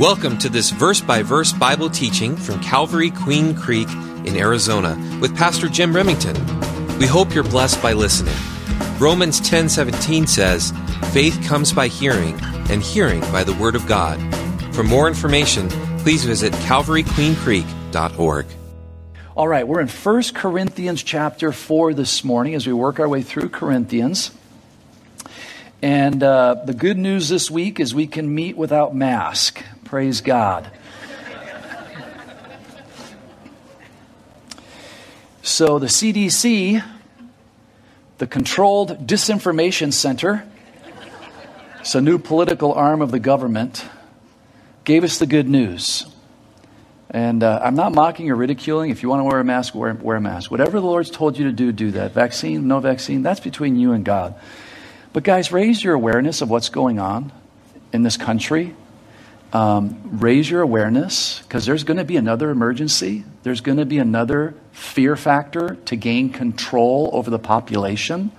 Welcome to this verse by verse Bible teaching from Calvary Queen Creek in Arizona with Pastor Jim Remington. We hope you're blessed by listening. Romans 10:17 says, "Faith comes by hearing, and hearing by the word of God." For more information, please visit calvaryqueencreek.org. All right, we're in 1 Corinthians chapter 4 this morning as we work our way through Corinthians. And uh, the good news this week is we can meet without mask. Praise God. So, the CDC, the Controlled Disinformation Center, it's a new political arm of the government, gave us the good news. And uh, I'm not mocking or ridiculing. If you want to wear a mask, wear, wear a mask. Whatever the Lord's told you to do, do that. Vaccine, no vaccine, that's between you and God. But, guys, raise your awareness of what's going on in this country um, raise your awareness because there's going to be another emergency. There's going to be another fear factor to gain control over the population.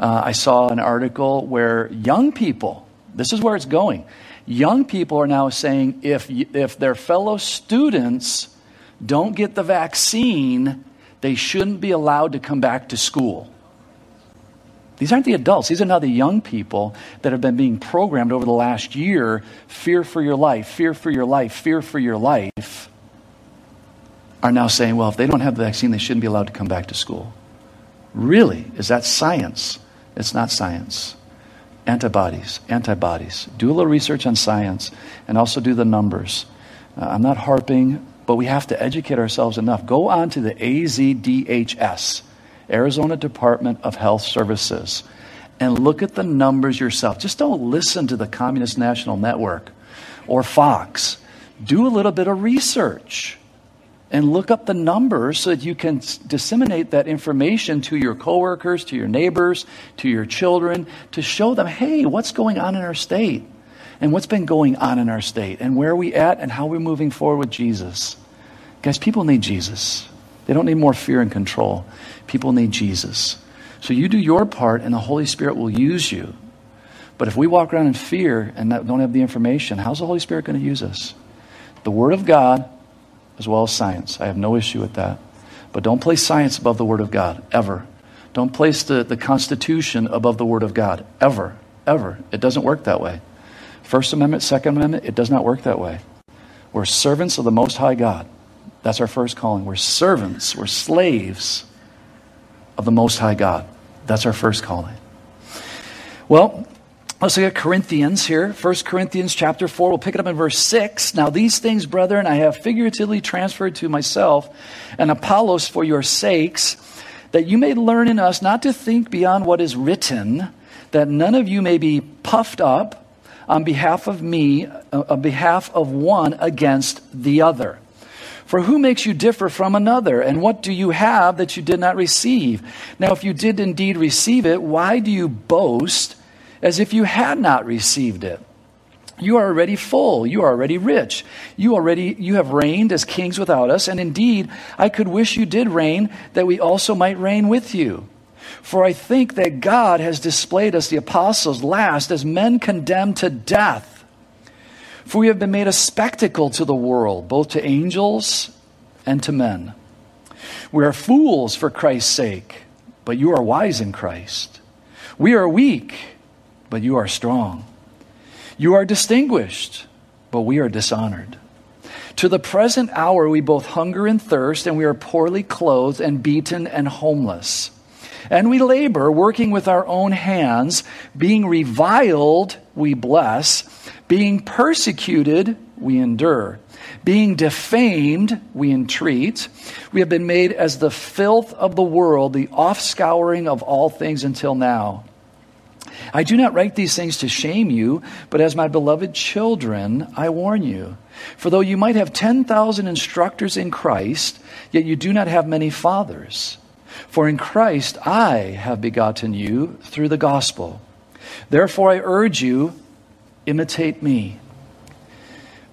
Uh, I saw an article where young people, this is where it's going, young people are now saying if, if their fellow students don't get the vaccine, they shouldn't be allowed to come back to school. These aren't the adults. These are now the young people that have been being programmed over the last year fear for your life, fear for your life, fear for your life are now saying, well, if they don't have the vaccine, they shouldn't be allowed to come back to school. Really? Is that science? It's not science. Antibodies, antibodies. Do a little research on science and also do the numbers. Uh, I'm not harping, but we have to educate ourselves enough. Go on to the AZDHS Arizona Department of Health Services, and look at the numbers yourself. Just don't listen to the Communist National Network or Fox. Do a little bit of research and look up the numbers so that you can disseminate that information to your coworkers, to your neighbors, to your children to show them, hey, what's going on in our state? And what's been going on in our state? And where are we at and how we're moving forward with Jesus? Guys, people need Jesus. They don't need more fear and control. People need Jesus. So you do your part, and the Holy Spirit will use you. But if we walk around in fear and don't have the information, how's the Holy Spirit going to use us? The Word of God as well as science. I have no issue with that. But don't place science above the Word of God, ever. Don't place the, the Constitution above the Word of God, ever, ever. It doesn't work that way. First Amendment, Second Amendment, it does not work that way. We're servants of the Most High God. That's our first calling. We're servants, we're slaves of the Most High God. That's our first calling. Well, let's look at Corinthians here. 1 Corinthians chapter 4. We'll pick it up in verse 6. Now, these things, brethren, I have figuratively transferred to myself and Apollos for your sakes, that you may learn in us not to think beyond what is written, that none of you may be puffed up on behalf of me, uh, on behalf of one against the other. For who makes you differ from another? And what do you have that you did not receive? Now, if you did indeed receive it, why do you boast as if you had not received it? You are already full. You are already rich. You already you have reigned as kings without us, and indeed I could wish you did reign, that we also might reign with you. For I think that God has displayed us the apostles last as men condemned to death for we have been made a spectacle to the world, both to angels and to men. We are fools for Christ's sake, but you are wise in Christ. We are weak, but you are strong. You are distinguished, but we are dishonored. To the present hour, we both hunger and thirst, and we are poorly clothed and beaten and homeless. And we labor, working with our own hands, being reviled, we bless being persecuted, we endure. Being defamed, we entreat. We have been made as the filth of the world, the offscouring of all things until now. I do not write these things to shame you, but as my beloved children, I warn you. For though you might have 10,000 instructors in Christ, yet you do not have many fathers. For in Christ I have begotten you through the gospel. Therefore I urge you, imitate me.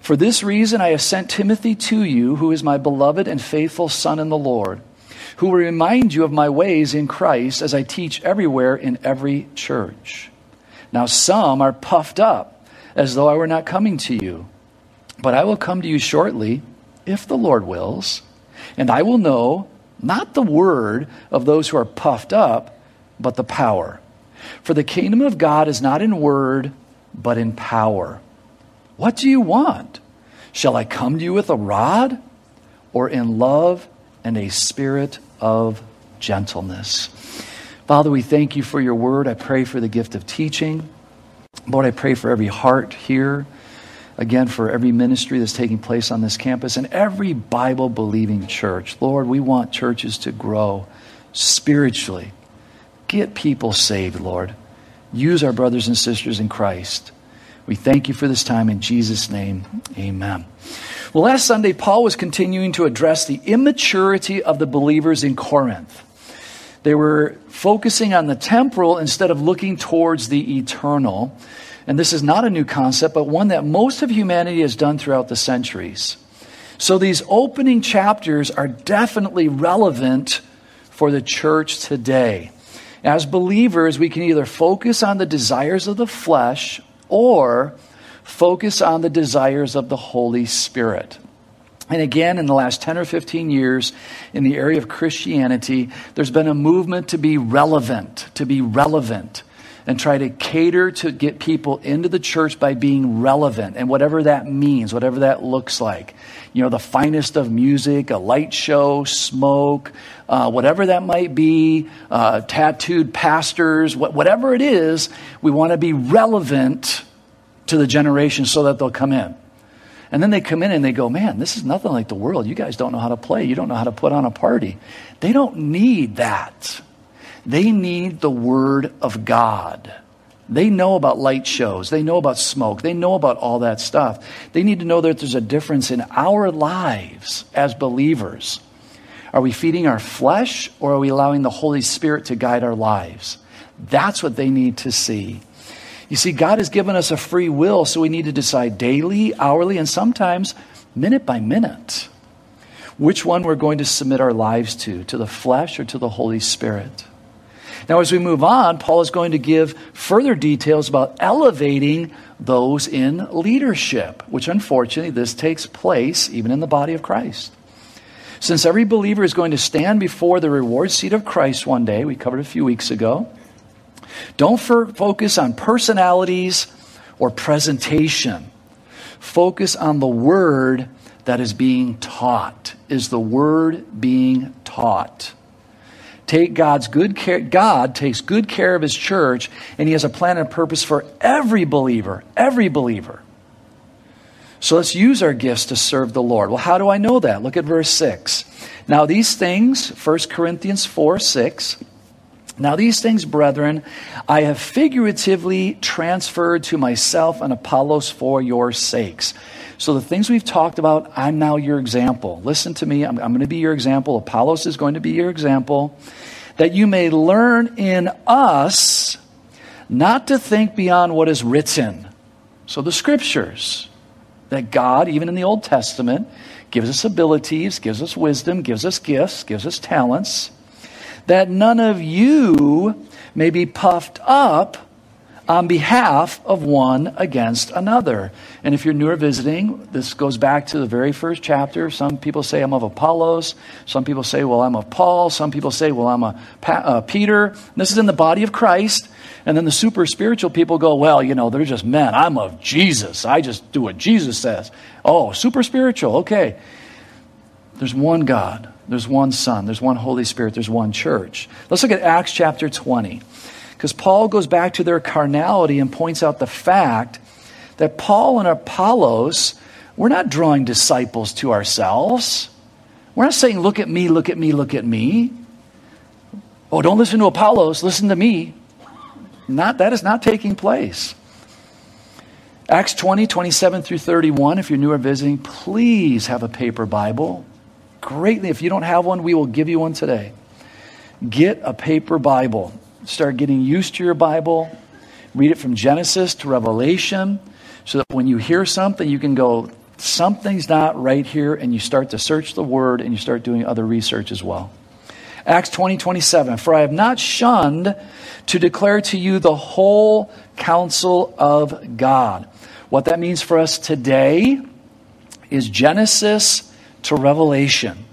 For this reason, I have sent Timothy to you, who is my beloved and faithful son in the Lord, who will remind you of my ways in Christ as I teach everywhere in every church. Now, some are puffed up as though I were not coming to you. But I will come to you shortly, if the Lord wills, and I will know not the word of those who are puffed up, but the power. For the kingdom of God is not in word, but in power. What do you want? Shall I come to you with a rod, or in love and a spirit of gentleness? Father, we thank you for your word. I pray for the gift of teaching. Lord, I pray for every heart here. Again, for every ministry that's taking place on this campus and every Bible believing church. Lord, we want churches to grow spiritually. Get people saved, Lord. Use our brothers and sisters in Christ. We thank you for this time in Jesus' name. Amen. Well, last Sunday, Paul was continuing to address the immaturity of the believers in Corinth. They were focusing on the temporal instead of looking towards the eternal. And this is not a new concept, but one that most of humanity has done throughout the centuries. So these opening chapters are definitely relevant for the church today. As believers, we can either focus on the desires of the flesh or focus on the desires of the Holy Spirit. And again, in the last 10 or 15 years, in the area of Christianity, there's been a movement to be relevant, to be relevant, and try to cater to get people into the church by being relevant, and whatever that means, whatever that looks like. You know, the finest of music, a light show, smoke, uh, whatever that might be, uh, tattooed pastors, wh- whatever it is, we want to be relevant to the generation so that they'll come in. And then they come in and they go, man, this is nothing like the world. You guys don't know how to play. You don't know how to put on a party. They don't need that. They need the Word of God. They know about light shows. They know about smoke. They know about all that stuff. They need to know that there's a difference in our lives as believers. Are we feeding our flesh or are we allowing the Holy Spirit to guide our lives? That's what they need to see. You see, God has given us a free will, so we need to decide daily, hourly, and sometimes minute by minute which one we're going to submit our lives to, to the flesh or to the Holy Spirit. Now, as we move on, Paul is going to give further details about elevating those in leadership, which unfortunately this takes place even in the body of Christ. Since every believer is going to stand before the reward seat of Christ one day, we covered a few weeks ago, don't focus on personalities or presentation. Focus on the word that is being taught. Is the word being taught? Take God's good care, God takes good care of his church, and he has a plan and a purpose for every believer, every believer. So let's use our gifts to serve the Lord. Well, how do I know that? Look at verse 6. Now, these things, 1 Corinthians 4 6, now, these things, brethren, I have figuratively transferred to myself and Apollos for your sakes. So, the things we've talked about, I'm now your example. Listen to me. I'm, I'm going to be your example. Apollos is going to be your example. That you may learn in us not to think beyond what is written. So, the scriptures, that God, even in the Old Testament, gives us abilities, gives us wisdom, gives us gifts, gives us talents that none of you may be puffed up on behalf of one against another. And if you're newer visiting, this goes back to the very first chapter. Some people say I'm of Apollos. Some people say, well, I'm of Paul. Some people say, well, I'm a pa- uh, Peter. This is in the body of Christ. And then the super spiritual people go, well, you know, they're just men. I'm of Jesus. I just do what Jesus says. Oh, super spiritual. Okay. There's one God. There's one Son, there's one Holy Spirit, there's one church. Let's look at Acts chapter 20. Because Paul goes back to their carnality and points out the fact that Paul and Apollos, we're not drawing disciples to ourselves. We're not saying, look at me, look at me, look at me. Oh, don't listen to Apollos, listen to me. Not, that is not taking place. Acts 20, 27 through 31, if you're new or visiting, please have a paper Bible greatly. If you don't have one, we will give you one today. Get a paper Bible. Start getting used to your Bible. Read it from Genesis to Revelation so that when you hear something, you can go, something's not right here, and you start to search the Word and you start doing other research as well. Acts 20 27. For I have not shunned to declare to you the whole counsel of God. What that means for us today is Genesis to Revelation.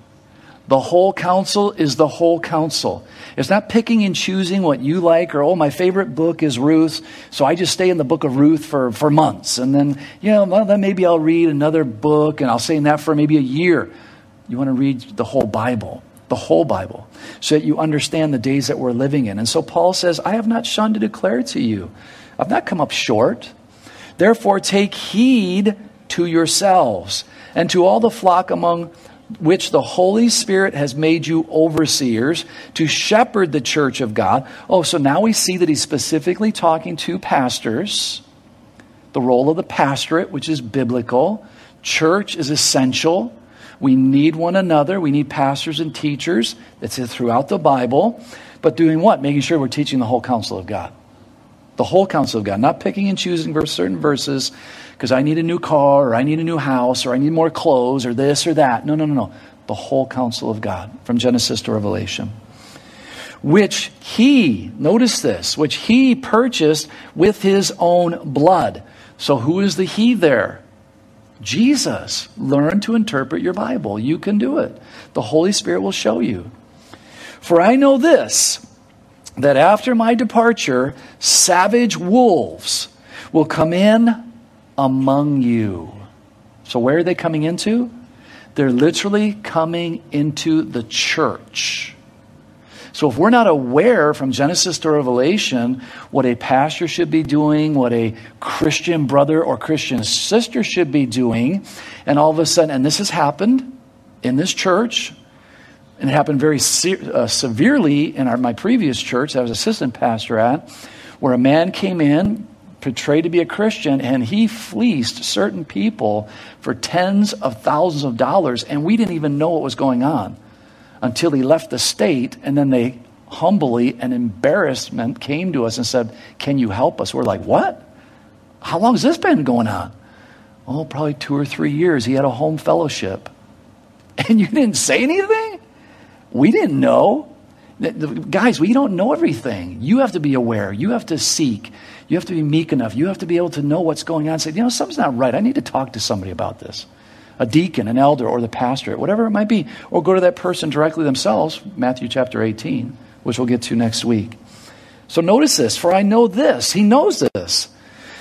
The whole counsel is the whole counsel. It's not picking and choosing what you like or, oh, my favorite book is Ruth, so I just stay in the book of Ruth for, for months. And then, yeah, well, then maybe I'll read another book and I'll stay in that for maybe a year. You want to read the whole Bible, the whole Bible, so that you understand the days that we're living in. And so Paul says, I have not shunned to declare to you. I've not come up short. Therefore, take heed to yourselves and to all the flock among which the Holy Spirit has made you overseers to shepherd the church of God. Oh, so now we see that he's specifically talking to pastors, the role of the pastorate, which is biblical. Church is essential. We need one another. We need pastors and teachers. That's it throughout the Bible. But doing what? Making sure we're teaching the whole counsel of God. The whole counsel of God, not picking and choosing certain verses because I need a new car or I need a new house or I need more clothes or this or that. No, no, no, no. The whole counsel of God from Genesis to Revelation. Which he, notice this, which he purchased with his own blood. So who is the he there? Jesus. Learn to interpret your Bible. You can do it. The Holy Spirit will show you. For I know this, that after my departure, savage wolves will come in among you. So, where are they coming into? They're literally coming into the church. So, if we're not aware from Genesis to Revelation what a pastor should be doing, what a Christian brother or Christian sister should be doing, and all of a sudden, and this has happened in this church, and it happened very se- uh, severely in our, my previous church I was assistant pastor at, where a man came in, portrayed to be a Christian, and he fleeced certain people for tens of thousands of dollars, and we didn't even know what was going on until he left the state, and then they humbly and embarrassment came to us and said, Can you help us? We're like, What? How long has this been going on? Oh, probably two or three years. He had a home fellowship. And you didn't say anything? We didn't know. Guys, we don't know everything. You have to be aware. You have to seek. You have to be meek enough. You have to be able to know what's going on and say, you know, something's not right. I need to talk to somebody about this. A deacon, an elder, or the pastor, whatever it might be. Or go to that person directly themselves, Matthew chapter 18, which we'll get to next week. So notice this, for I know this, he knows this,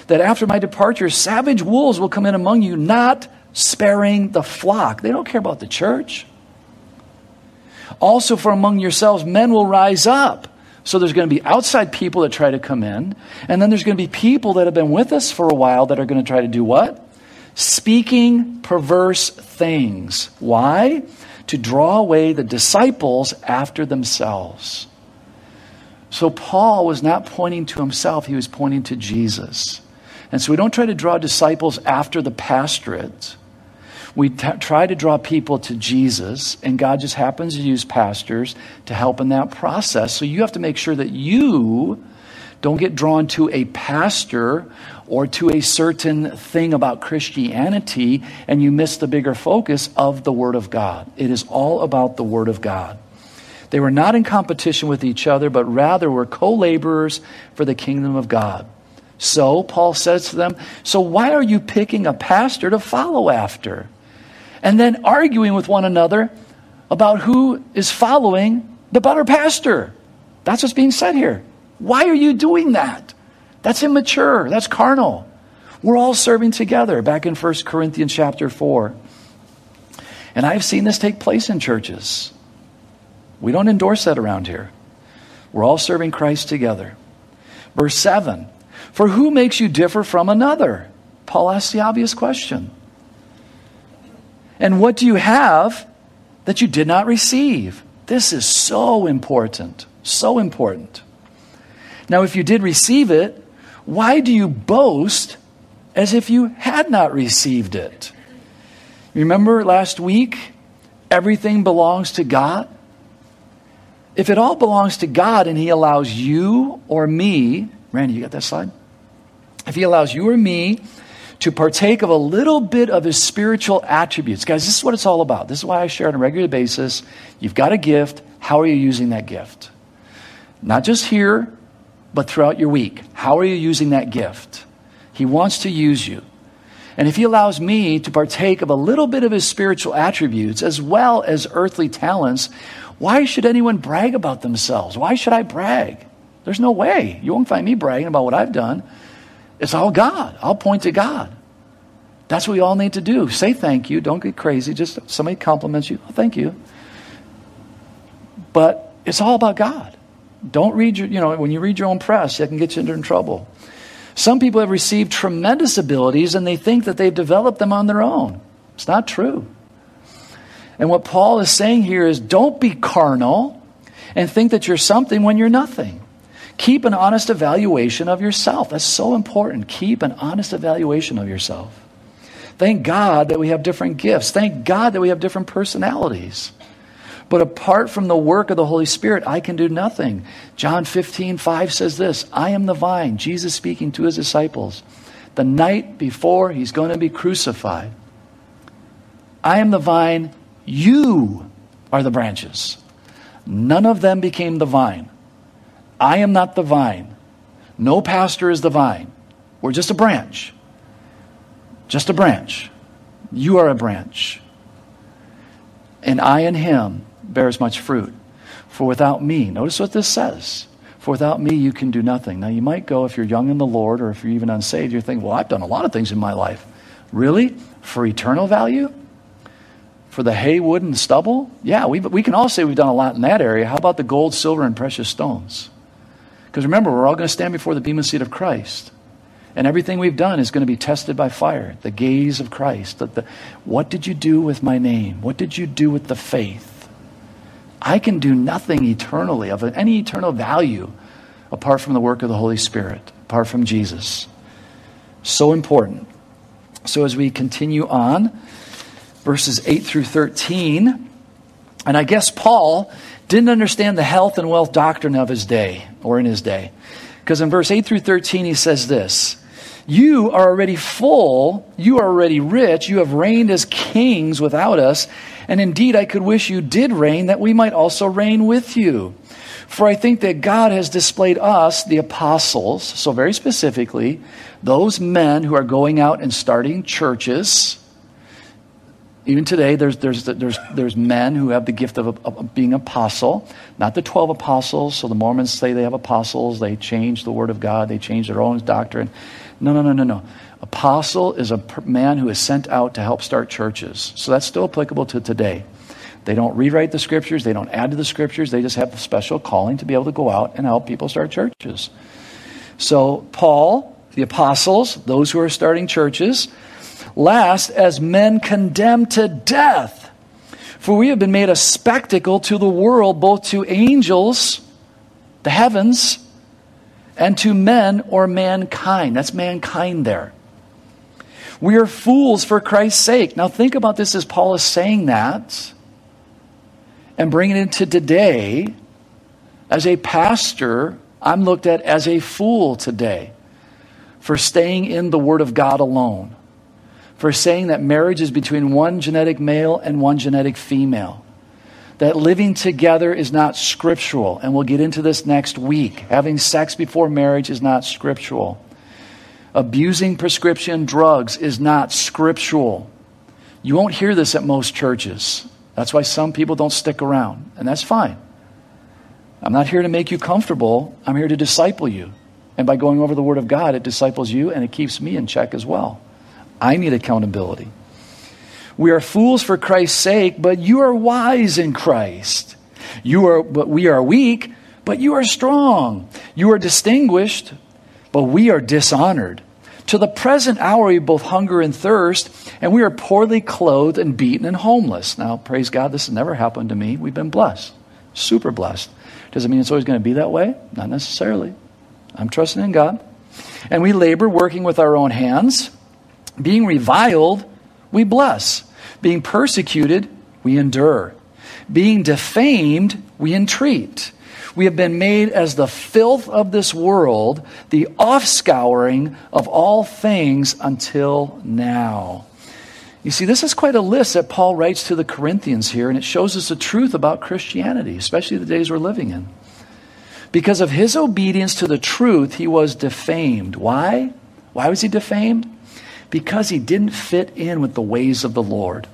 that after my departure, savage wolves will come in among you, not sparing the flock. They don't care about the church. Also, for among yourselves, men will rise up so there's going to be outside people that try to come in, and then there's going to be people that have been with us for a while that are going to try to do what? Speaking perverse things. Why? To draw away the disciples after themselves. So Paul was not pointing to himself, he was pointing to Jesus. And so we don't try to draw disciples after the pastorate we t- try to draw people to Jesus, and God just happens to use pastors to help in that process. So you have to make sure that you don't get drawn to a pastor or to a certain thing about Christianity and you miss the bigger focus of the Word of God. It is all about the Word of God. They were not in competition with each other, but rather were co laborers for the kingdom of God. So, Paul says to them, So why are you picking a pastor to follow after? And then arguing with one another about who is following the better pastor. That's what's being said here. Why are you doing that? That's immature. That's carnal. We're all serving together back in 1 Corinthians chapter 4. And I've seen this take place in churches. We don't endorse that around here. We're all serving Christ together. Verse 7 For who makes you differ from another? Paul asks the obvious question. And what do you have that you did not receive? This is so important. So important. Now, if you did receive it, why do you boast as if you had not received it? Remember last week? Everything belongs to God. If it all belongs to God and He allows you or me, Randy, you got that slide? If He allows you or me to partake of a little bit of his spiritual attributes. Guys, this is what it's all about. This is why I share on a regular basis. You've got a gift. How are you using that gift? Not just here, but throughout your week. How are you using that gift? He wants to use you. And if he allows me to partake of a little bit of his spiritual attributes as well as earthly talents, why should anyone brag about themselves? Why should I brag? There's no way. You won't find me bragging about what I've done. It's all God. I'll point to God. That's what we all need to do. Say thank you. Don't get crazy. Just somebody compliments you. Oh, thank you. But it's all about God. Don't read your, you know, when you read your own press, that can get you into trouble. Some people have received tremendous abilities and they think that they've developed them on their own. It's not true. And what Paul is saying here is don't be carnal and think that you're something when you're nothing. Keep an honest evaluation of yourself. That's so important. Keep an honest evaluation of yourself. Thank God that we have different gifts. Thank God that we have different personalities. But apart from the work of the Holy Spirit, I can do nothing. John 15, 5 says this I am the vine, Jesus speaking to his disciples, the night before he's going to be crucified. I am the vine, you are the branches. None of them became the vine. I am not the vine. No pastor is the vine. We're just a branch. Just a branch. You are a branch. And I and him bears much fruit. For without me, notice what this says. For without me, you can do nothing. Now, you might go, if you're young in the Lord or if you're even unsaved, you're thinking, well, I've done a lot of things in my life. Really? For eternal value? For the hay, wood, and stubble? Yeah, we, we can all say we've done a lot in that area. How about the gold, silver, and precious stones? Because remember, we're all going to stand before the bema seat of Christ. And everything we've done is going to be tested by fire, the gaze of Christ. The, the, what did you do with my name? What did you do with the faith? I can do nothing eternally of any eternal value apart from the work of the Holy Spirit, apart from Jesus. So important. So as we continue on, verses 8 through 13, and I guess Paul didn't understand the health and wealth doctrine of his day, or in his day. Because in verse 8 through 13, he says this You are already full, you are already rich, you have reigned as kings without us and indeed, I could wish you did reign, that we might also reign with you. For I think that God has displayed us, the apostles, so very specifically, those men who are going out and starting churches. Even today, there's, there's, there's, there's men who have the gift of, of being apostle, not the 12 apostles. So the Mormons say they have apostles, they change the word of God, they change their own doctrine. No, no, no, no, no. Apostle is a man who is sent out to help start churches. So that's still applicable to today. They don't rewrite the scriptures, they don't add to the scriptures, they just have a special calling to be able to go out and help people start churches. So, Paul, the apostles, those who are starting churches, last as men condemned to death. For we have been made a spectacle to the world, both to angels, the heavens, and to men or mankind. That's mankind there. We are fools for Christ's sake. Now, think about this as Paul is saying that and bringing it into today. As a pastor, I'm looked at as a fool today for staying in the Word of God alone, for saying that marriage is between one genetic male and one genetic female, that living together is not scriptural, and we'll get into this next week. Having sex before marriage is not scriptural abusing prescription drugs is not scriptural. You won't hear this at most churches. That's why some people don't stick around, and that's fine. I'm not here to make you comfortable, I'm here to disciple you. And by going over the Word of God, it disciples you and it keeps me in check as well. I need accountability. We are fools for Christ's sake, but you are wise in Christ. You are, but we are weak, but you are strong. You are distinguished, but we are dishonored. To the present hour, we both hunger and thirst, and we are poorly clothed and beaten and homeless. Now, praise God, this has never happened to me. We've been blessed, super blessed. Does it mean it's always going to be that way? Not necessarily. I'm trusting in God. And we labor, working with our own hands. Being reviled, we bless. Being persecuted, we endure. Being defamed, we entreat. We have been made as the filth of this world, the offscouring of all things until now. You see, this is quite a list that Paul writes to the Corinthians here, and it shows us the truth about Christianity, especially the days we're living in. Because of his obedience to the truth, he was defamed. Why? Why was he defamed? Because he didn't fit in with the ways of the Lord.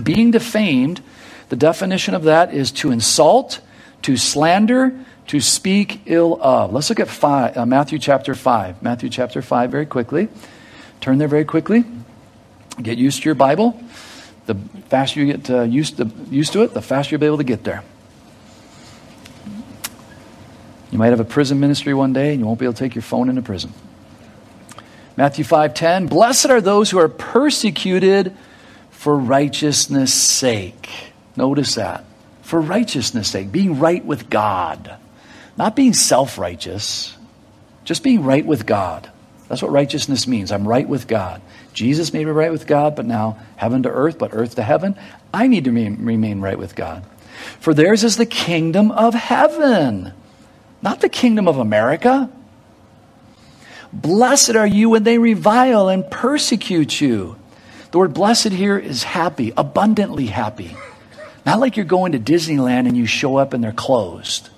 Being defamed, the definition of that is to insult, to slander, to speak ill of. Let's look at five, uh, Matthew chapter 5. Matthew chapter 5, very quickly. Turn there very quickly. Get used to your Bible. The faster you get uh, used, to, used to it, the faster you'll be able to get there. You might have a prison ministry one day and you won't be able to take your phone into prison. Matthew 5:10 Blessed are those who are persecuted for righteousness' sake. Notice that. For righteousness' sake, being right with God. Not being self-righteous, just being right with God. That's what righteousness means. I'm right with God. Jesus made me right with God, but now heaven to earth, but earth to heaven. I need to remain right with God. For theirs is the kingdom of heaven, not the kingdom of America. Blessed are you when they revile and persecute you. The word blessed here is happy, abundantly happy. Not like you're going to Disneyland and you show up and they're closed.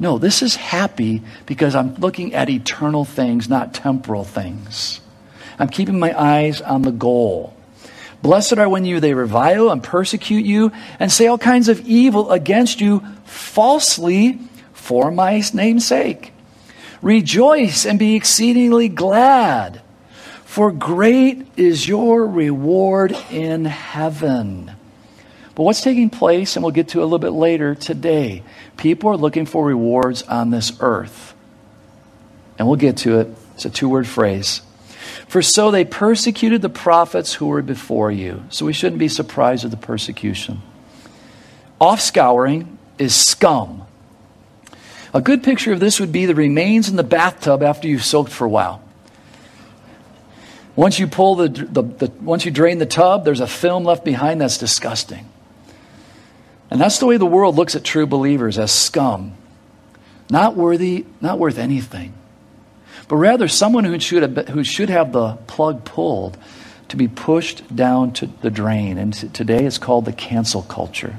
No, this is happy because I'm looking at eternal things, not temporal things. I'm keeping my eyes on the goal. Blessed are when you they revile and persecute you and say all kinds of evil against you falsely for my name's sake. Rejoice and be exceedingly glad, for great is your reward in heaven. But what's taking place, and we'll get to a little bit later today, people are looking for rewards on this earth. And we'll get to it. It's a two word phrase. For so they persecuted the prophets who were before you. So we shouldn't be surprised at the persecution. Offscouring is scum. A good picture of this would be the remains in the bathtub after you've soaked for a while. Once you pull the, the, the, once you drain the tub, there's a film left behind that's disgusting. And that's the way the world looks at true believers as scum. Not worthy, not worth anything. But rather someone who should have, who should have the plug pulled to be pushed down to the drain. And today it's called the cancel culture.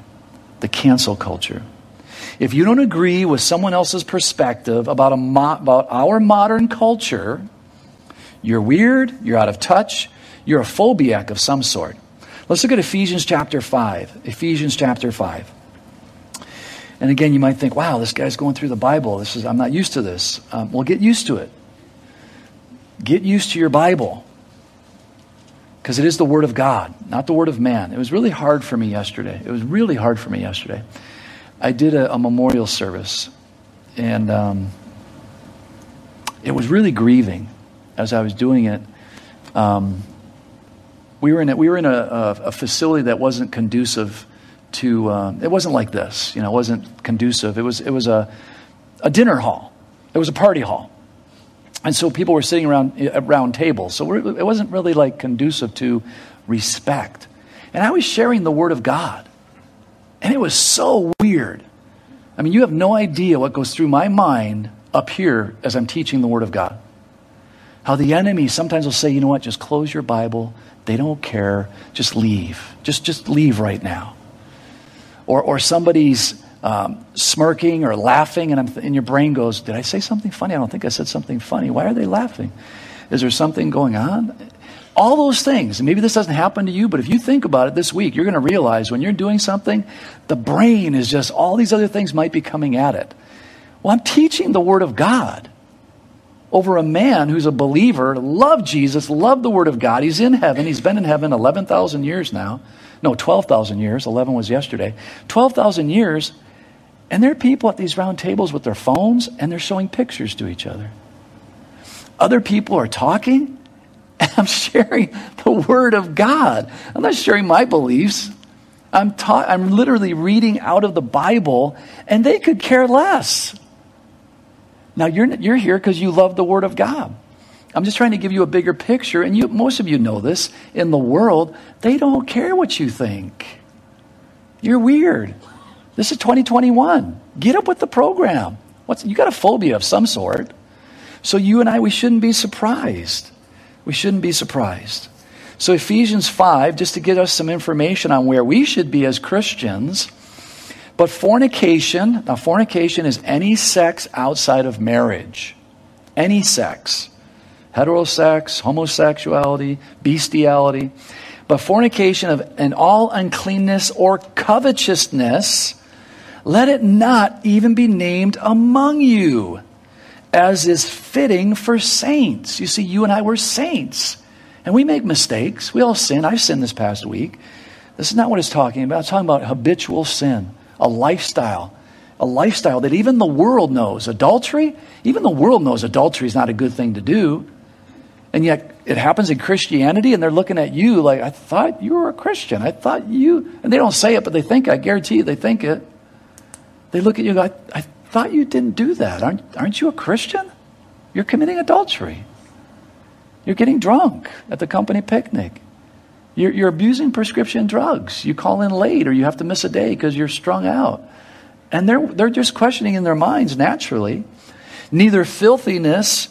The cancel culture. If you don't agree with someone else's perspective about, a mo- about our modern culture, you're weird, you're out of touch, you're a phobiac of some sort. Let's look at Ephesians chapter 5. Ephesians chapter 5. And again, you might think, wow, this guy's going through the Bible. This is, I'm not used to this. Um, well, get used to it. Get used to your Bible. Because it is the Word of God, not the Word of man. It was really hard for me yesterday. It was really hard for me yesterday. I did a, a memorial service, and um, it was really grieving as I was doing it. Um, we were in a, we were in a, a, a facility that wasn't conducive to. Uh, it wasn't like this, you know. It wasn't conducive. It was it was a a dinner hall. It was a party hall, and so people were sitting around at round tables. So it wasn't really like conducive to respect. And I was sharing the word of God. And it was so weird. I mean, you have no idea what goes through my mind up here as I'm teaching the Word of God. How the enemy sometimes will say, you know what, just close your Bible. They don't care. Just leave. Just, just leave right now. Or, or somebody's um, smirking or laughing, and, I'm, and your brain goes, Did I say something funny? I don't think I said something funny. Why are they laughing? Is there something going on? All those things. Maybe this doesn't happen to you, but if you think about it this week, you're going to realize when you're doing something, the brain is just, all these other things might be coming at it. Well, I'm teaching the Word of God over a man who's a believer, loved Jesus, loved the Word of God. He's in heaven. He's been in heaven 11,000 years now. No, 12,000 years. 11 was yesterday. 12,000 years. And there are people at these round tables with their phones and they're showing pictures to each other. Other people are talking and I'm sharing the Word of God. I'm not sharing my beliefs. I'm, ta- I'm literally reading out of the Bible, and they could care less. Now, you're, you're here because you love the Word of God. I'm just trying to give you a bigger picture, and you, most of you know this. In the world, they don't care what you think. You're weird. This is 2021. Get up with the program. What's, you got a phobia of some sort. So you and I, we shouldn't be surprised. We shouldn't be surprised. So, Ephesians 5, just to get us some information on where we should be as Christians. But fornication, now, fornication is any sex outside of marriage. Any sex. heterosex, homosexuality, bestiality. But fornication of and all uncleanness or covetousness, let it not even be named among you, as is fitting for saints. You see, you and I were saints. And we make mistakes. We all sin. I've sinned this past week. This is not what it's talking about. It's talking about habitual sin, a lifestyle, a lifestyle that even the world knows. Adultery, even the world knows adultery is not a good thing to do. And yet it happens in Christianity, and they're looking at you like, I thought you were a Christian. I thought you, and they don't say it, but they think, I guarantee you they think it. They look at you I, I thought you didn't do that. Aren't, aren't you a Christian? You're committing adultery. You're getting drunk at the company picnic. You're, you're abusing prescription drugs. You call in late or you have to miss a day because you're strung out. And they're, they're just questioning in their minds naturally. Neither filthiness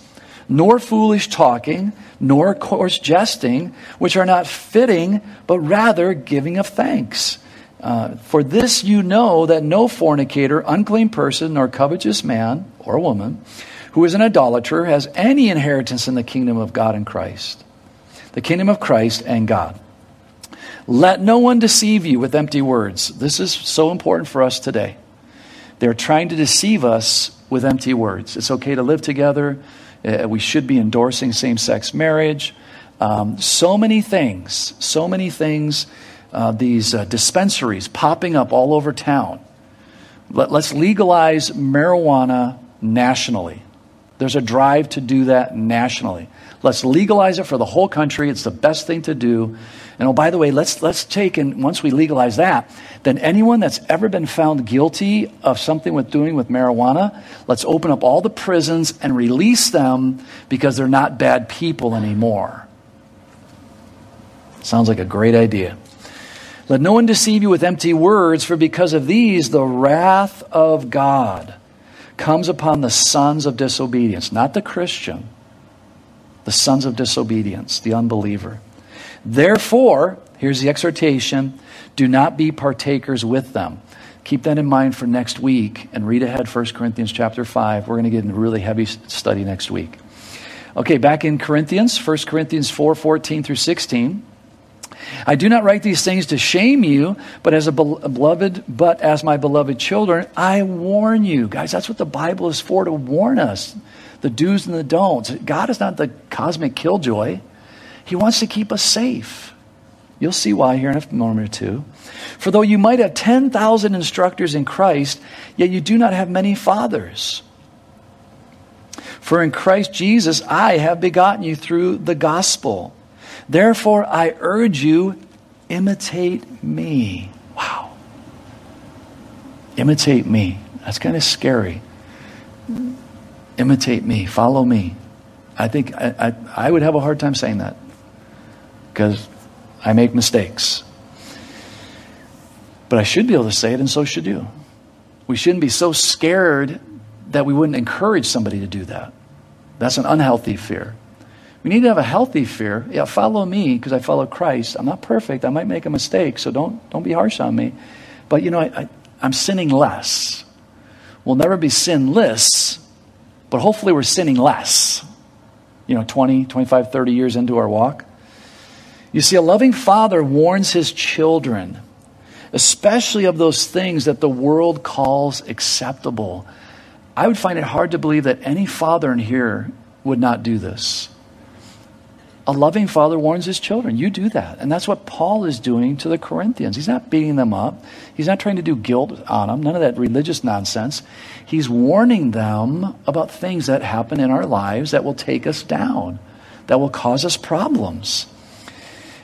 nor foolish talking, nor coarse jesting, which are not fitting, but rather giving of thanks. Uh, for this you know that no fornicator, unclean person, nor covetous man or woman who is an idolater has any inheritance in the kingdom of God and Christ. The kingdom of Christ and God. Let no one deceive you with empty words. This is so important for us today. They're trying to deceive us with empty words. It's okay to live together. Uh, we should be endorsing same sex marriage. Um, so many things, so many things, uh, these uh, dispensaries popping up all over town. Let, let's legalize marijuana nationally. There's a drive to do that nationally. Let's legalize it for the whole country. It's the best thing to do. And oh, by the way, let's, let's take and once we legalize that, then anyone that's ever been found guilty of something with doing with marijuana, let's open up all the prisons and release them because they're not bad people anymore. Sounds like a great idea. Let no one deceive you with empty words, for because of these, the wrath of God comes upon the sons of disobedience, not the Christian, the sons of disobedience, the unbeliever. Therefore, here's the exhortation do not be partakers with them. Keep that in mind for next week and read ahead 1 Corinthians chapter 5. We're going to get into really heavy study next week. Okay, back in Corinthians, 1 Corinthians 4 14 through 16. I do not write these things to shame you, but as a beloved, but as my beloved children, I warn you. Guys, that's what the Bible is for to warn us. The do's and the don'ts. God is not the cosmic killjoy. He wants to keep us safe. You'll see why here in a moment or two. For though you might have 10,000 instructors in Christ, yet you do not have many fathers. For in Christ Jesus I have begotten you through the gospel. Therefore I urge you, imitate me. Wow. Imitate me. That's kind of scary. Imitate me. Follow me. I think I, I, I would have a hard time saying that because I make mistakes. But I should be able to say it, and so should you. We shouldn't be so scared that we wouldn't encourage somebody to do that. That's an unhealthy fear. We need to have a healthy fear. Yeah, follow me because I follow Christ. I'm not perfect. I might make a mistake, so don't, don't be harsh on me. But, you know, I, I, I'm sinning less. We'll never be sinless, but hopefully we're sinning less. You know, 20, 25, 30 years into our walk. You see, a loving father warns his children, especially of those things that the world calls acceptable. I would find it hard to believe that any father in here would not do this. A loving father warns his children. You do that. And that's what Paul is doing to the Corinthians. He's not beating them up, he's not trying to do guilt on them, none of that religious nonsense. He's warning them about things that happen in our lives that will take us down, that will cause us problems.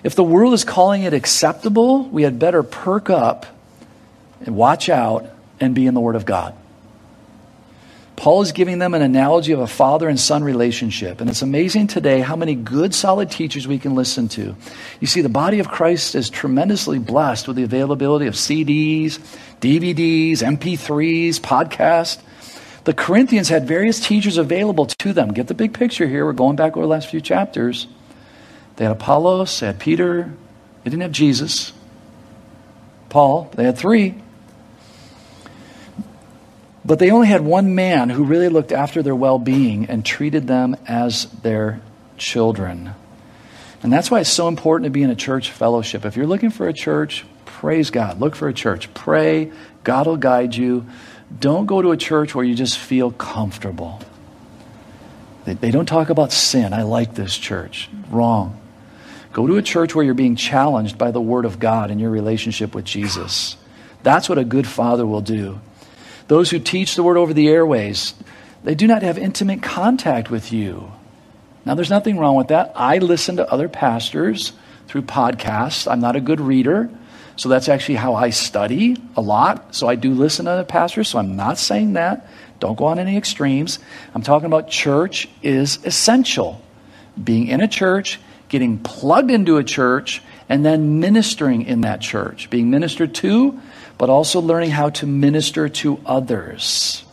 If the world is calling it acceptable, we had better perk up and watch out and be in the Word of God. Paul is giving them an analogy of a father and son relationship. And it's amazing today how many good, solid teachers we can listen to. You see, the body of Christ is tremendously blessed with the availability of CDs, DVDs, MP3s, podcasts. The Corinthians had various teachers available to them. Get the big picture here. We're going back over the last few chapters. They had Apollos, they had Peter, they didn't have Jesus. Paul, they had three. But they only had one man who really looked after their well being and treated them as their children. And that's why it's so important to be in a church fellowship. If you're looking for a church, praise God. Look for a church. Pray. God will guide you. Don't go to a church where you just feel comfortable. They, they don't talk about sin. I like this church. Wrong. Go to a church where you're being challenged by the Word of God in your relationship with Jesus. That's what a good father will do. Those who teach the Word over the airways, they do not have intimate contact with you. Now, there's nothing wrong with that. I listen to other pastors through podcasts. I'm not a good reader, so that's actually how I study a lot. So I do listen to other pastors, so I'm not saying that. Don't go on any extremes. I'm talking about church is essential. Being in a church, getting plugged into a church, and then ministering in that church. Being ministered to, but also learning how to minister to others.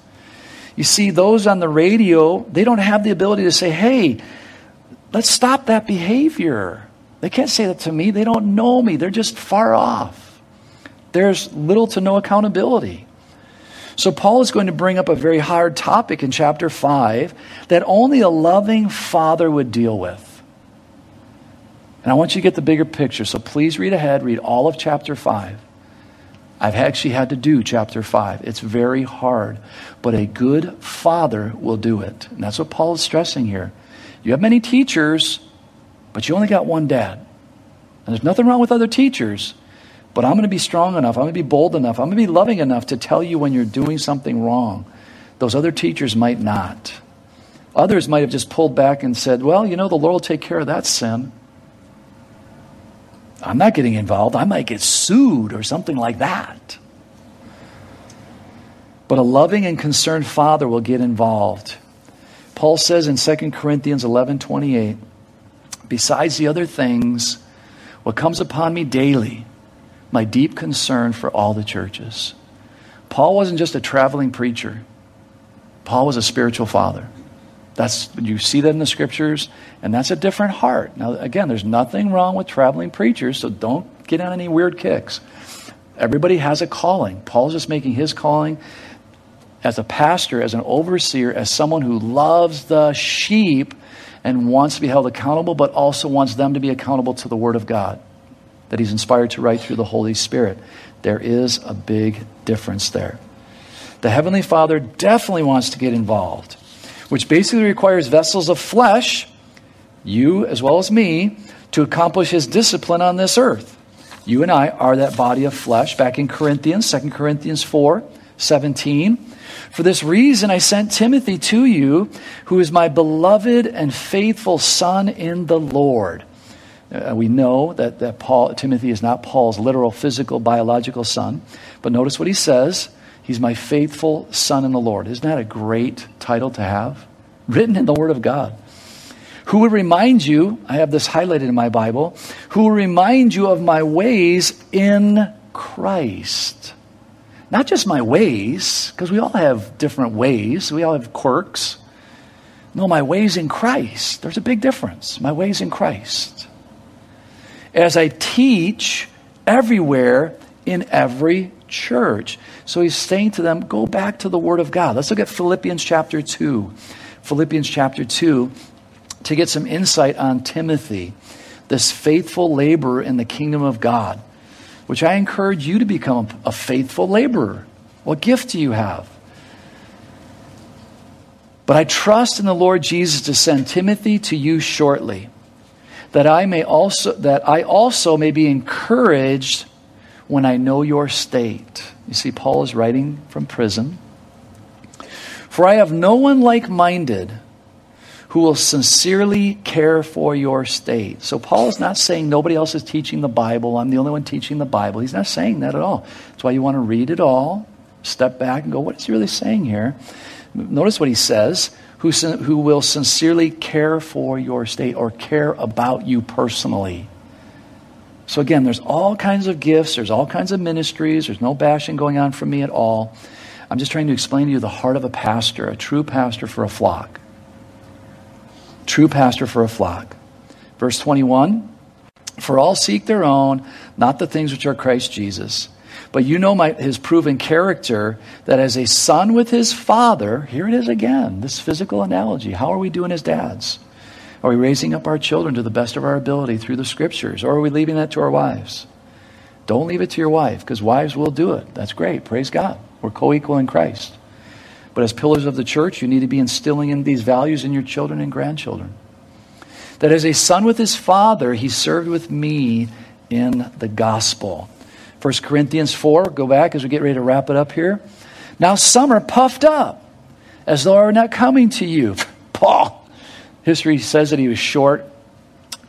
You see, those on the radio, they don't have the ability to say, hey, let's stop that behavior. They can't say that to me. They don't know me. They're just far off. There's little to no accountability. So, Paul is going to bring up a very hard topic in chapter 5 that only a loving father would deal with. And I want you to get the bigger picture. So, please read ahead, read all of chapter 5. I've actually had to do chapter 5. It's very hard, but a good father will do it. And that's what Paul is stressing here. You have many teachers, but you only got one dad. And there's nothing wrong with other teachers, but I'm going to be strong enough, I'm going to be bold enough, I'm going to be loving enough to tell you when you're doing something wrong. Those other teachers might not. Others might have just pulled back and said, Well, you know, the Lord will take care of that sin. I'm not getting involved. I might get sued or something like that. But a loving and concerned father will get involved. Paul says in 2 Corinthians 11 28, besides the other things, what comes upon me daily, my deep concern for all the churches. Paul wasn't just a traveling preacher, Paul was a spiritual father. That's you see that in the scriptures, and that's a different heart. Now, again, there's nothing wrong with traveling preachers, so don't get on any weird kicks. Everybody has a calling. Paul's just making his calling as a pastor, as an overseer, as someone who loves the sheep and wants to be held accountable, but also wants them to be accountable to the Word of God that he's inspired to write through the Holy Spirit. There is a big difference there. The Heavenly Father definitely wants to get involved which basically requires vessels of flesh, you as well as me, to accomplish his discipline on this earth. You and I are that body of flesh. Back in Corinthians, 2 Corinthians 4 17. For this reason, I sent Timothy to you, who is my beloved and faithful son in the Lord. Uh, we know that, that Paul, Timothy is not Paul's literal, physical, biological son. But notice what he says He's my faithful son in the Lord. Isn't that a great title to have? Written in the Word of God. Who will remind you, I have this highlighted in my Bible, who will remind you of my ways in Christ. Not just my ways, because we all have different ways, we all have quirks. No, my ways in Christ. There's a big difference. My ways in Christ. As I teach everywhere in every church. So he's saying to them, go back to the Word of God. Let's look at Philippians chapter 2. Philippians chapter 2 to get some insight on Timothy, this faithful laborer in the kingdom of God, which I encourage you to become a faithful laborer. What gift do you have? But I trust in the Lord Jesus to send Timothy to you shortly, that I may also that I also may be encouraged when I know your state. You see, Paul is writing from prison. For I have no one like minded who will sincerely care for your state. So Paul is not saying nobody else is teaching the Bible. I'm the only one teaching the Bible. He's not saying that at all. That's why you want to read it all, step back and go, what is he really saying here? Notice what he says who, who will sincerely care for your state or care about you personally. So, again, there's all kinds of gifts, there's all kinds of ministries, there's no bashing going on from me at all. I'm just trying to explain to you the heart of a pastor, a true pastor for a flock. True pastor for a flock. Verse 21 For all seek their own, not the things which are Christ Jesus. But you know my, his proven character that as a son with his father, here it is again, this physical analogy. How are we doing as dads? Are we raising up our children to the best of our ability through the scriptures, or are we leaving that to our wives? Don't leave it to your wife, because wives will do it. That's great. Praise God. We're co equal in Christ. But as pillars of the church, you need to be instilling in these values in your children and grandchildren. That as a son with his father, he served with me in the gospel. 1 Corinthians 4, go back as we get ready to wrap it up here. Now some are puffed up as though I were not coming to you. Paul, history says that he was short,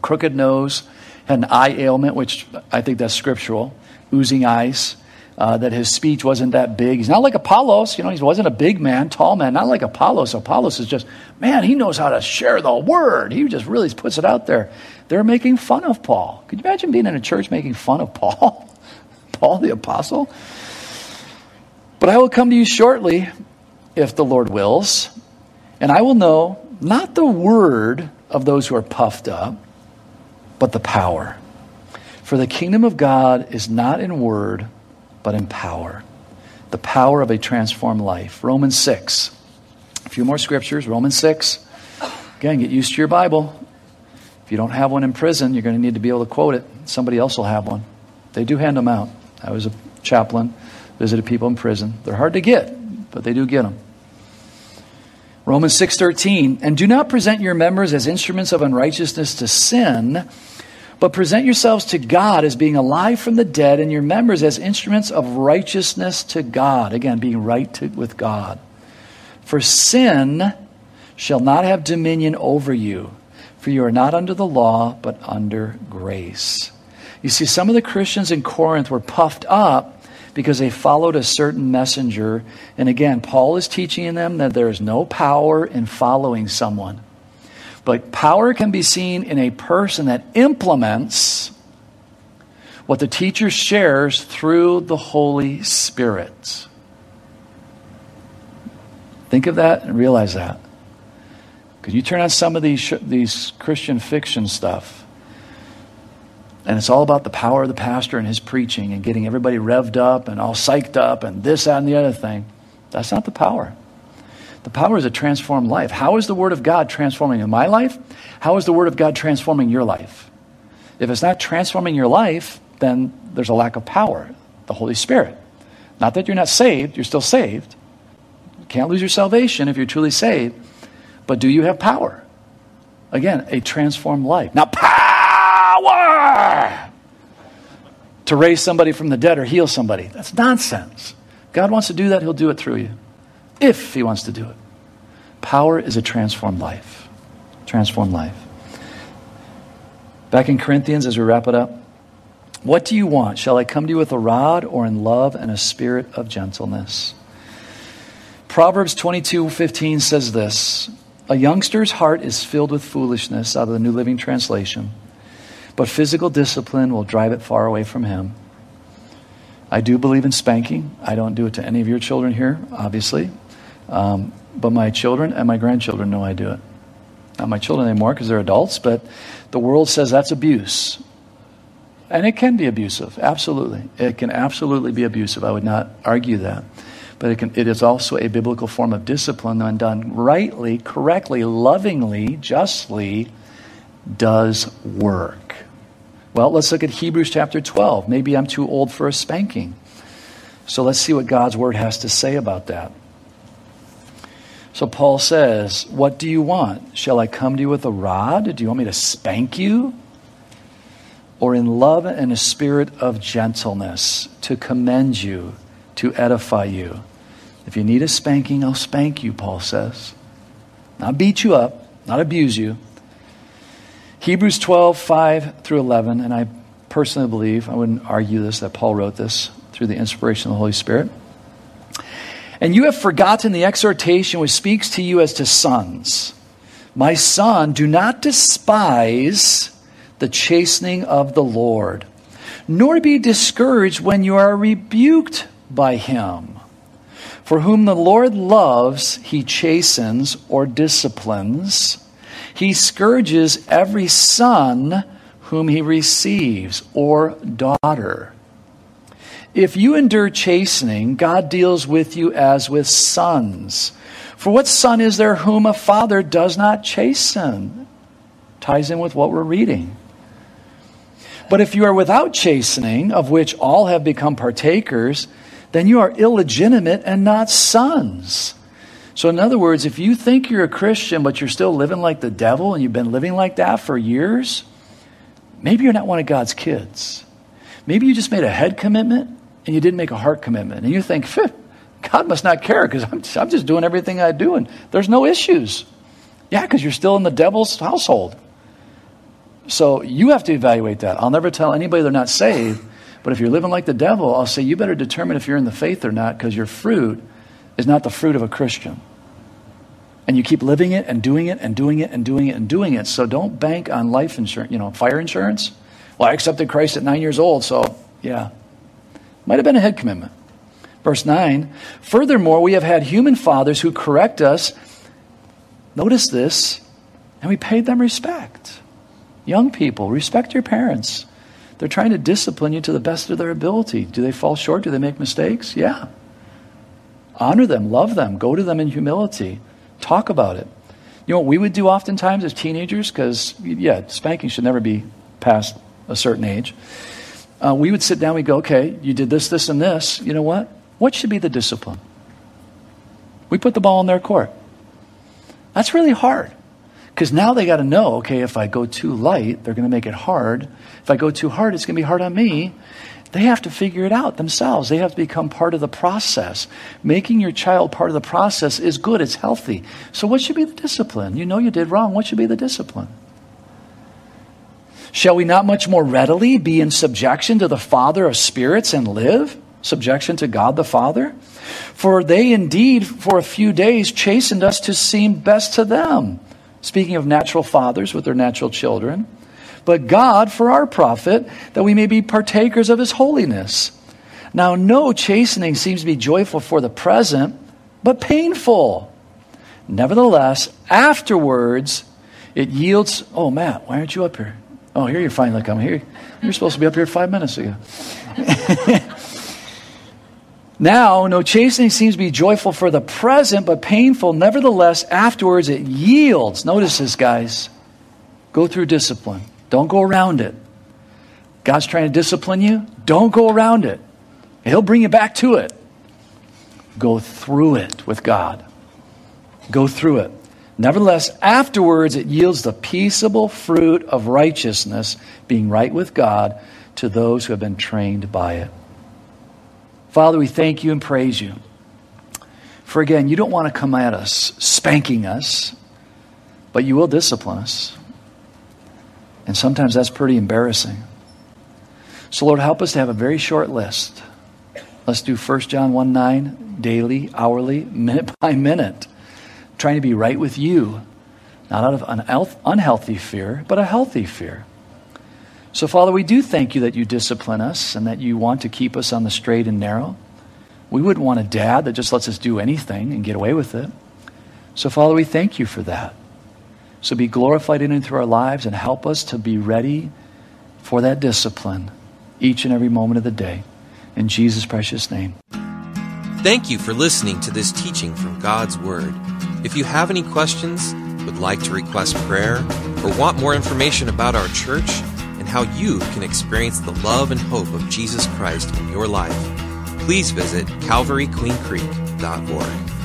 crooked nose, had an eye ailment, which I think that's scriptural, oozing eyes. Uh, that his speech wasn't that big. He's not like Apollos, you know, he wasn't a big man, tall man, not like Apollos. Apollos is just, man, he knows how to share the word. He just really puts it out there. They're making fun of Paul. Could you imagine being in a church making fun of Paul? Paul the apostle? But I will come to you shortly, if the Lord wills, and I will know not the word of those who are puffed up, but the power. For the kingdom of God is not in word, but in power. The power of a transformed life. Romans 6. A few more scriptures. Romans 6. Again, get used to your Bible. If you don't have one in prison, you're going to need to be able to quote it. Somebody else will have one. They do hand them out. I was a chaplain, visited people in prison. They're hard to get, but they do get them. Romans 6:13, and do not present your members as instruments of unrighteousness to sin, but present yourselves to God as being alive from the dead and your members as instruments of righteousness to God. Again, being right to, with God. For sin shall not have dominion over you, for you are not under the law, but under grace. You see, some of the Christians in Corinth were puffed up because they followed a certain messenger. And again, Paul is teaching them that there is no power in following someone. But power can be seen in a person that implements what the teacher shares through the Holy Spirit. Think of that and realize that. Because you turn on some of these, these Christian fiction stuff, and it's all about the power of the pastor and his preaching and getting everybody revved up and all psyched up and this, that, and the other thing. That's not the power. The power is a transformed life. How is the Word of God transforming in my life? How is the Word of God transforming your life? If it's not transforming your life, then there's a lack of power, the Holy Spirit. Not that you're not saved, you're still saved. You can't lose your salvation if you're truly saved. But do you have power? Again, a transformed life. Now, power to raise somebody from the dead or heal somebody. That's nonsense. God wants to do that, He'll do it through you if He wants to do it. Power is a transformed life. Transformed life. Back in Corinthians, as we wrap it up, what do you want? Shall I come to you with a rod or in love and a spirit of gentleness? Proverbs 22 15 says this A youngster's heart is filled with foolishness, out of the New Living Translation, but physical discipline will drive it far away from him. I do believe in spanking. I don't do it to any of your children here, obviously. Um, but my children and my grandchildren know I do it. Not my children anymore because they're adults, but the world says that's abuse. And it can be abusive, absolutely. It can absolutely be abusive. I would not argue that. But it, can, it is also a biblical form of discipline when done rightly, correctly, lovingly, justly, does work. Well, let's look at Hebrews chapter 12. Maybe I'm too old for a spanking. So let's see what God's word has to say about that. So Paul says, What do you want? Shall I come to you with a rod? Do you want me to spank you? Or in love and a spirit of gentleness to commend you, to edify you? If you need a spanking, I'll spank you, Paul says. Not beat you up, not abuse you. Hebrews 12, 5 through 11, and I personally believe, I wouldn't argue this, that Paul wrote this through the inspiration of the Holy Spirit. And you have forgotten the exhortation which speaks to you as to sons. My son, do not despise the chastening of the Lord, nor be discouraged when you are rebuked by him. For whom the Lord loves, he chastens or disciplines. He scourges every son whom he receives or daughter. If you endure chastening, God deals with you as with sons. For what son is there whom a father does not chasten? ties in with what we're reading. But if you are without chastening, of which all have become partakers, then you are illegitimate and not sons. So, in other words, if you think you're a Christian, but you're still living like the devil and you've been living like that for years, maybe you're not one of God's kids. Maybe you just made a head commitment and you didn't make a heart commitment. And you think, God must not care because I'm, I'm just doing everything I do and there's no issues. Yeah, because you're still in the devil's household. So you have to evaluate that. I'll never tell anybody they're not saved, but if you're living like the devil, I'll say you better determine if you're in the faith or not because your fruit is not the fruit of a Christian. And you keep living it and doing it and doing it and doing it and doing it. So don't bank on life insurance, you know, fire insurance. Well, I accepted Christ at nine years old, so yeah. Might have been a head commitment. Verse 9 Furthermore, we have had human fathers who correct us. Notice this, and we paid them respect. Young people, respect your parents. They're trying to discipline you to the best of their ability. Do they fall short? Do they make mistakes? Yeah. Honor them, love them, go to them in humility, talk about it. You know what we would do oftentimes as teenagers? Because, yeah, spanking should never be past a certain age. Uh, we would sit down, we'd go, okay, you did this, this, and this. You know what? What should be the discipline? We put the ball in their court. That's really hard. Because now they got to know okay, if I go too light, they're going to make it hard. If I go too hard, it's going to be hard on me. They have to figure it out themselves. They have to become part of the process. Making your child part of the process is good, it's healthy. So, what should be the discipline? You know you did wrong. What should be the discipline? Shall we not much more readily be in subjection to the Father of spirits and live? Subjection to God the Father? For they indeed, for a few days, chastened us to seem best to them Speaking of natural fathers with their natural children, but God for our profit, that we may be partakers of his holiness. Now, no chastening seems to be joyful for the present, but painful. Nevertheless, afterwards, it yields. Oh, Matt, why aren't you up here? Oh, here you're finally coming. Here, you're supposed to be up here five minutes ago. Now, no chastening seems to be joyful for the present, but painful. Nevertheless, afterwards it yields. Notice this, guys. Go through discipline. Don't go around it. God's trying to discipline you. Don't go around it. He'll bring you back to it. Go through it with God. Go through it. Nevertheless, afterwards it yields the peaceable fruit of righteousness, being right with God, to those who have been trained by it. Father, we thank you and praise you. For again, you don't want to come at us spanking us, but you will discipline us. And sometimes that's pretty embarrassing. So, Lord, help us to have a very short list. Let's do 1 John 1 9 daily, hourly, minute by minute, trying to be right with you, not out of an unhealthy fear, but a healthy fear. So, Father, we do thank you that you discipline us and that you want to keep us on the straight and narrow. We wouldn't want a dad that just lets us do anything and get away with it. So, Father, we thank you for that. So be glorified in and through our lives and help us to be ready for that discipline each and every moment of the day. In Jesus' precious name. Thank you for listening to this teaching from God's Word. If you have any questions, would like to request prayer, or want more information about our church, and how you can experience the love and hope of Jesus Christ in your life, please visit calvaryqueencreek.org.